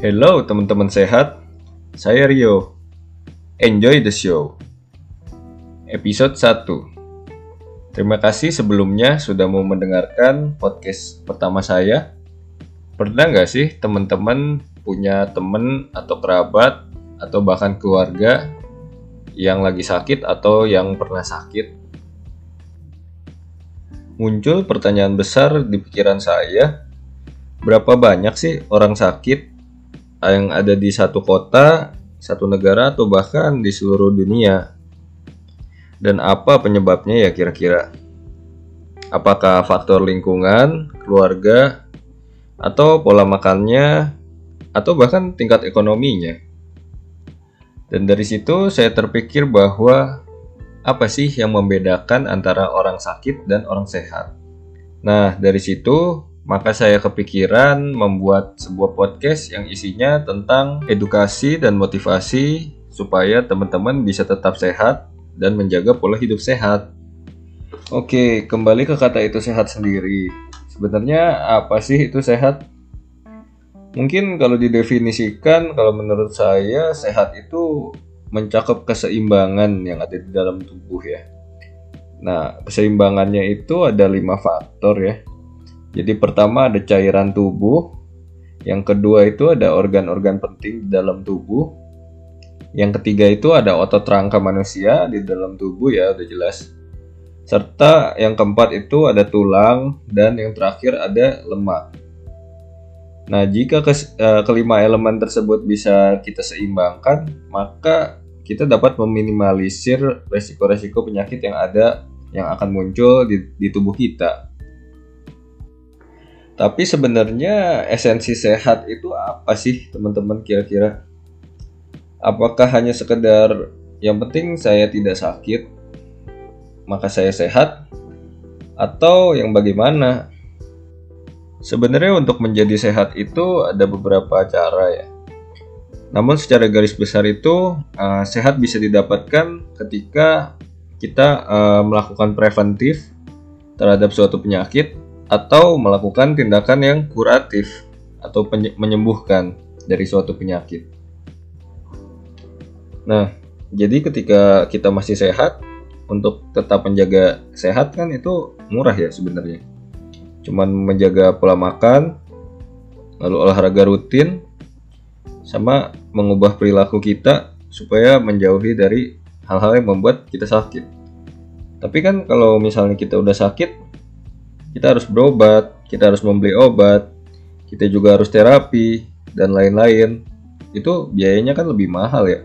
Hello teman-teman sehat, saya Rio. Enjoy the show. Episode 1 Terima kasih sebelumnya sudah mau mendengarkan podcast pertama saya. Pernah nggak sih teman-teman punya teman atau kerabat atau bahkan keluarga yang lagi sakit atau yang pernah sakit? Muncul pertanyaan besar di pikiran saya, berapa banyak sih orang sakit yang ada di satu kota, satu negara, atau bahkan di seluruh dunia? Dan apa penyebabnya ya kira-kira? Apakah faktor lingkungan, keluarga, atau pola makannya, atau bahkan tingkat ekonominya? Dan dari situ saya terpikir bahwa apa sih yang membedakan antara orang sakit dan orang sehat? Nah, dari situ maka saya kepikiran membuat sebuah podcast yang isinya tentang edukasi dan motivasi supaya teman-teman bisa tetap sehat dan menjaga pola hidup sehat. Oke, kembali ke kata itu sehat sendiri. Sebenarnya apa sih itu sehat? Mungkin kalau didefinisikan, kalau menurut saya sehat itu mencakup keseimbangan yang ada di dalam tubuh ya. Nah, keseimbangannya itu ada lima faktor ya. Jadi pertama ada cairan tubuh, yang kedua itu ada organ-organ penting di dalam tubuh, yang ketiga itu ada otot rangka manusia di dalam tubuh ya udah jelas. Serta yang keempat itu ada tulang dan yang terakhir ada lemak. Nah, jika ke, uh, kelima elemen tersebut bisa kita seimbangkan, maka kita dapat meminimalisir resiko-resiko penyakit yang ada yang akan muncul di, di tubuh kita. Tapi sebenarnya esensi sehat itu apa sih teman-teman kira-kira? Apakah hanya sekedar yang penting saya tidak sakit, maka saya sehat? Atau yang bagaimana? Sebenarnya untuk menjadi sehat itu ada beberapa cara ya. Namun secara garis besar itu uh, sehat bisa didapatkan ketika kita uh, melakukan preventif terhadap suatu penyakit atau melakukan tindakan yang kuratif atau menyembuhkan dari suatu penyakit. Nah, jadi ketika kita masih sehat, untuk tetap menjaga sehat kan itu murah ya sebenarnya. Cuman menjaga pola makan, lalu olahraga rutin, sama mengubah perilaku kita supaya menjauhi dari hal-hal yang membuat kita sakit. Tapi kan kalau misalnya kita udah sakit, kita harus berobat, kita harus membeli obat, kita juga harus terapi dan lain-lain. Itu biayanya kan lebih mahal ya.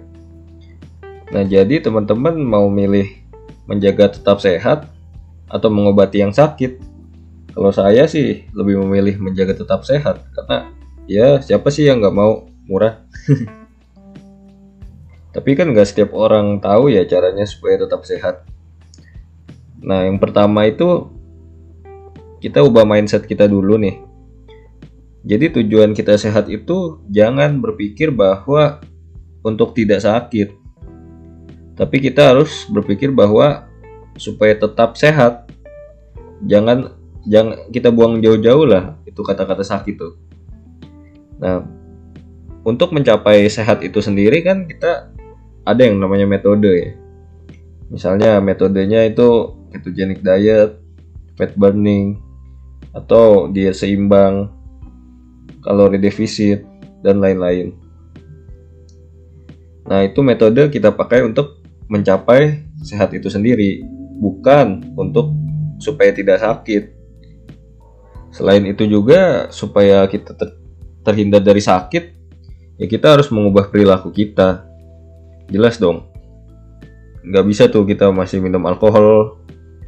Nah, jadi teman-teman mau milih menjaga tetap sehat atau mengobati yang sakit? Kalau saya sih lebih memilih menjaga tetap sehat karena ya siapa sih yang nggak mau murah tapi kan nggak setiap orang tahu ya caranya supaya tetap sehat nah yang pertama itu kita ubah mindset kita dulu nih. Jadi tujuan kita sehat itu jangan berpikir bahwa untuk tidak sakit. Tapi kita harus berpikir bahwa supaya tetap sehat jangan jangan kita buang jauh-jauh lah itu kata-kata sakit tuh. Nah untuk mencapai sehat itu sendiri kan kita ada yang namanya metode ya. Misalnya metodenya itu ketogenic diet, fat burning, atau diet seimbang, kalori defisit, dan lain-lain. Nah, itu metode kita pakai untuk mencapai sehat itu sendiri, bukan untuk supaya tidak sakit. Selain itu juga supaya kita ter terhindar dari sakit, ya kita harus mengubah perilaku kita jelas dong nggak bisa tuh kita masih minum alkohol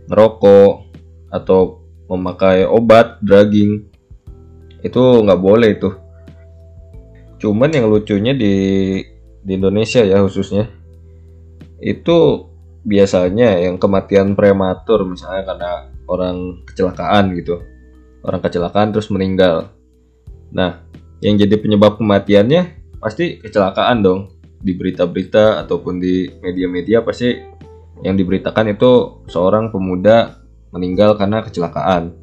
ngerokok atau memakai obat drugging itu nggak boleh itu. Cuman yang lucunya di di Indonesia ya khususnya itu biasanya yang kematian prematur misalnya karena orang kecelakaan gitu. Orang kecelakaan terus meninggal. Nah yang jadi penyebab kematiannya pasti kecelakaan dong. Di berita-berita ataupun di media-media pasti yang diberitakan itu seorang pemuda meninggal karena kecelakaan.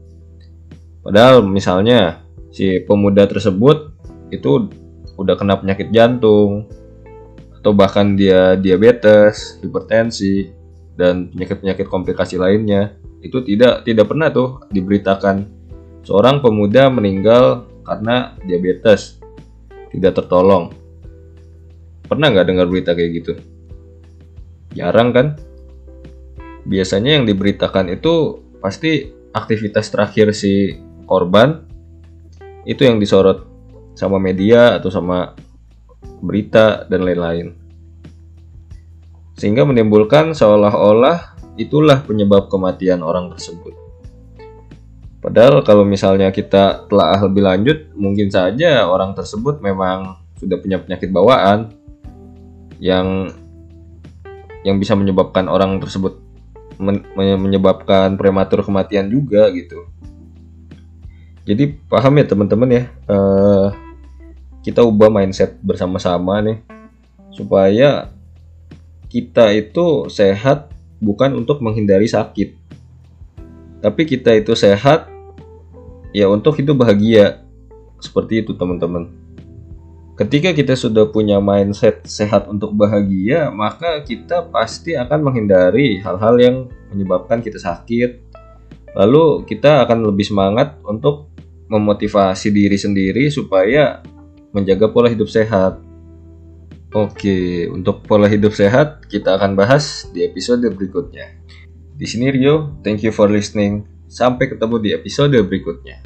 Padahal misalnya si pemuda tersebut itu udah kena penyakit jantung atau bahkan dia diabetes, hipertensi dan penyakit-penyakit komplikasi lainnya itu tidak tidak pernah tuh diberitakan seorang pemuda meninggal karena diabetes tidak tertolong. Pernah nggak dengar berita kayak gitu? Jarang kan? Biasanya yang diberitakan itu pasti aktivitas terakhir si korban itu yang disorot sama media atau sama berita dan lain-lain. Sehingga menimbulkan seolah-olah itulah penyebab kematian orang tersebut. Padahal kalau misalnya kita telah lebih lanjut, mungkin saja orang tersebut memang sudah punya penyakit bawaan yang yang bisa menyebabkan orang tersebut men menyebabkan prematur kematian juga gitu. Jadi paham ya teman-teman ya, uh, kita ubah mindset bersama-sama nih supaya kita itu sehat bukan untuk menghindari sakit. Tapi kita itu sehat ya untuk hidup bahagia. Seperti itu teman-teman. Ketika kita sudah punya mindset sehat untuk bahagia, maka kita pasti akan menghindari hal-hal yang menyebabkan kita sakit. Lalu kita akan lebih semangat untuk memotivasi diri sendiri supaya menjaga pola hidup sehat. Oke, untuk pola hidup sehat kita akan bahas di episode berikutnya. Di sini Rio, thank you for listening. Sampai ketemu di episode berikutnya.